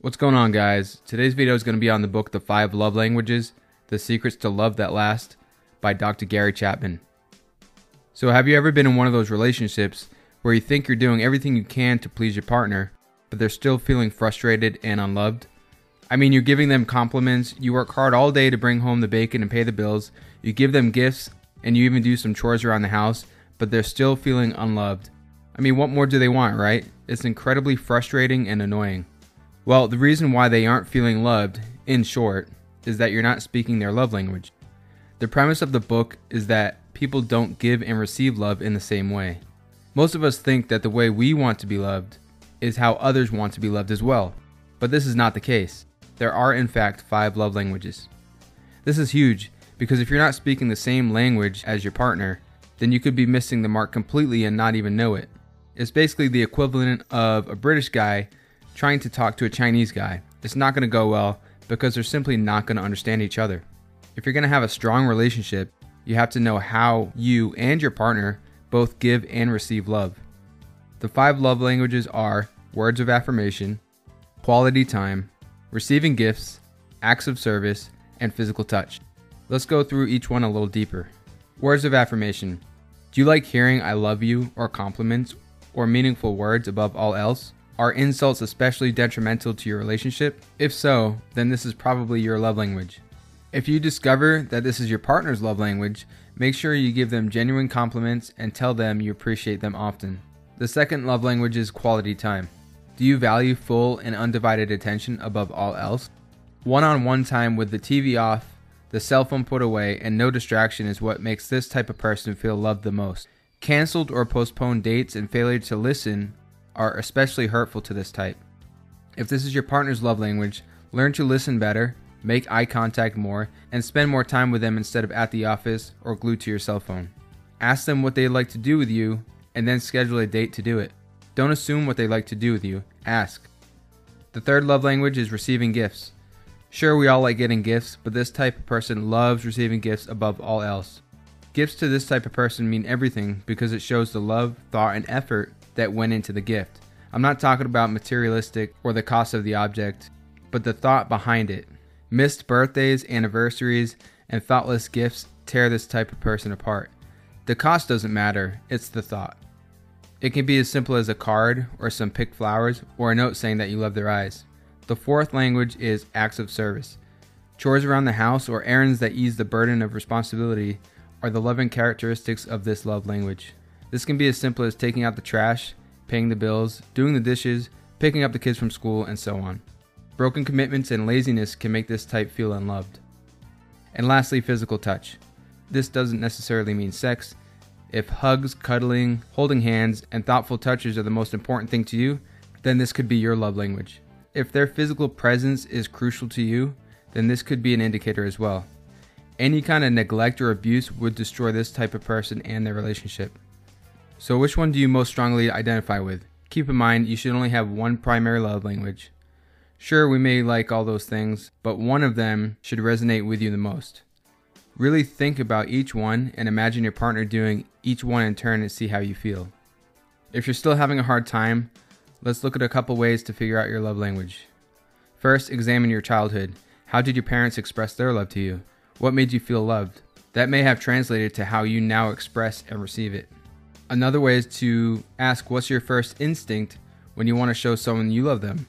What's going on, guys? Today's video is going to be on the book The Five Love Languages The Secrets to Love That Last by Dr. Gary Chapman. So, have you ever been in one of those relationships where you think you're doing everything you can to please your partner, but they're still feeling frustrated and unloved? I mean, you're giving them compliments, you work hard all day to bring home the bacon and pay the bills, you give them gifts, and you even do some chores around the house, but they're still feeling unloved. I mean, what more do they want, right? It's incredibly frustrating and annoying. Well, the reason why they aren't feeling loved, in short, is that you're not speaking their love language. The premise of the book is that people don't give and receive love in the same way. Most of us think that the way we want to be loved is how others want to be loved as well, but this is not the case. There are, in fact, five love languages. This is huge because if you're not speaking the same language as your partner, then you could be missing the mark completely and not even know it. It's basically the equivalent of a British guy trying to talk to a Chinese guy. It's not going to go well because they're simply not going to understand each other. If you're going to have a strong relationship, you have to know how you and your partner both give and receive love. The five love languages are words of affirmation, quality time, receiving gifts, acts of service, and physical touch. Let's go through each one a little deeper. Words of affirmation. Do you like hearing I love you or compliments or meaningful words above all else? Are insults especially detrimental to your relationship? If so, then this is probably your love language. If you discover that this is your partner's love language, make sure you give them genuine compliments and tell them you appreciate them often. The second love language is quality time. Do you value full and undivided attention above all else? One on one time with the TV off, the cell phone put away, and no distraction is what makes this type of person feel loved the most. Cancelled or postponed dates and failure to listen are especially hurtful to this type. If this is your partner's love language, learn to listen better, make eye contact more, and spend more time with them instead of at the office or glued to your cell phone. Ask them what they'd like to do with you, and then schedule a date to do it. Don't assume what they like to do with you, ask. The third love language is receiving gifts. Sure, we all like getting gifts, but this type of person loves receiving gifts above all else. Gifts to this type of person mean everything because it shows the love, thought, and effort that went into the gift. I'm not talking about materialistic or the cost of the object, but the thought behind it. Missed birthdays, anniversaries, and thoughtless gifts tear this type of person apart. The cost doesn't matter, it's the thought. It can be as simple as a card or some picked flowers or a note saying that you love their eyes. The fourth language is acts of service. Chores around the house or errands that ease the burden of responsibility are the loving characteristics of this love language. This can be as simple as taking out the trash, paying the bills, doing the dishes, picking up the kids from school, and so on. Broken commitments and laziness can make this type feel unloved. And lastly, physical touch. This doesn't necessarily mean sex. If hugs, cuddling, holding hands, and thoughtful touches are the most important thing to you, then this could be your love language. If their physical presence is crucial to you, then this could be an indicator as well. Any kind of neglect or abuse would destroy this type of person and their relationship. So, which one do you most strongly identify with? Keep in mind, you should only have one primary love language. Sure, we may like all those things, but one of them should resonate with you the most. Really think about each one and imagine your partner doing each one in turn and see how you feel. If you're still having a hard time, let's look at a couple ways to figure out your love language. First, examine your childhood. How did your parents express their love to you? What made you feel loved? That may have translated to how you now express and receive it. Another way is to ask what's your first instinct when you want to show someone you love them.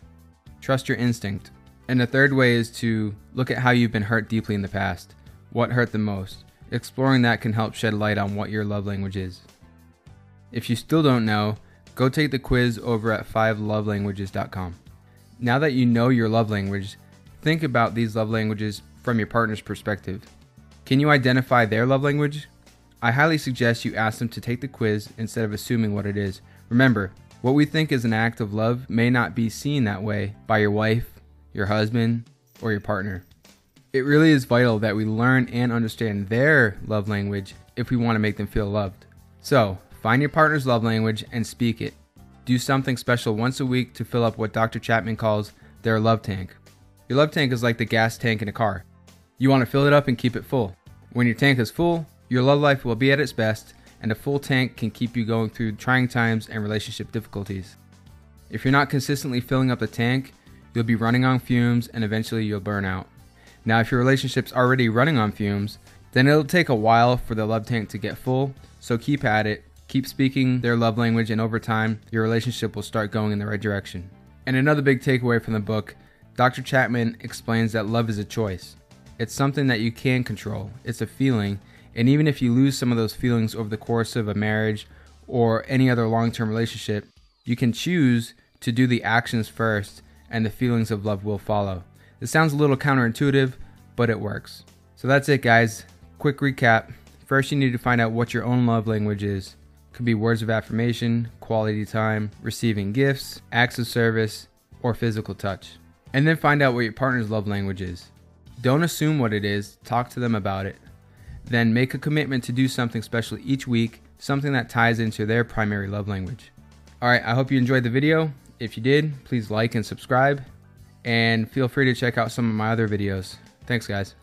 Trust your instinct. And the third way is to look at how you've been hurt deeply in the past. What hurt the most? Exploring that can help shed light on what your love language is. If you still don't know, go take the quiz over at 5lovelanguages.com. Now that you know your love language, think about these love languages from your partner's perspective. Can you identify their love language? I highly suggest you ask them to take the quiz instead of assuming what it is. Remember, what we think is an act of love may not be seen that way by your wife, your husband, or your partner. It really is vital that we learn and understand their love language if we want to make them feel loved. So, find your partner's love language and speak it. Do something special once a week to fill up what Dr. Chapman calls their love tank. Your love tank is like the gas tank in a car. You want to fill it up and keep it full. When your tank is full, your love life will be at its best, and a full tank can keep you going through trying times and relationship difficulties. If you're not consistently filling up the tank, you'll be running on fumes and eventually you'll burn out. Now, if your relationship's already running on fumes, then it'll take a while for the love tank to get full, so keep at it, keep speaking their love language, and over time, your relationship will start going in the right direction. And another big takeaway from the book Dr. Chapman explains that love is a choice. It's something that you can control, it's a feeling, and even if you lose some of those feelings over the course of a marriage or any other long term relationship, you can choose to do the actions first and the feelings of love will follow. This sounds a little counterintuitive, but it works. So that's it, guys. Quick recap. First, you need to find out what your own love language is. It Could be words of affirmation, quality time, receiving gifts, acts of service, or physical touch. And then find out what your partner's love language is. Don't assume what it is, talk to them about it. Then make a commitment to do something special each week, something that ties into their primary love language. Alright, I hope you enjoyed the video. If you did, please like and subscribe, and feel free to check out some of my other videos. Thanks, guys.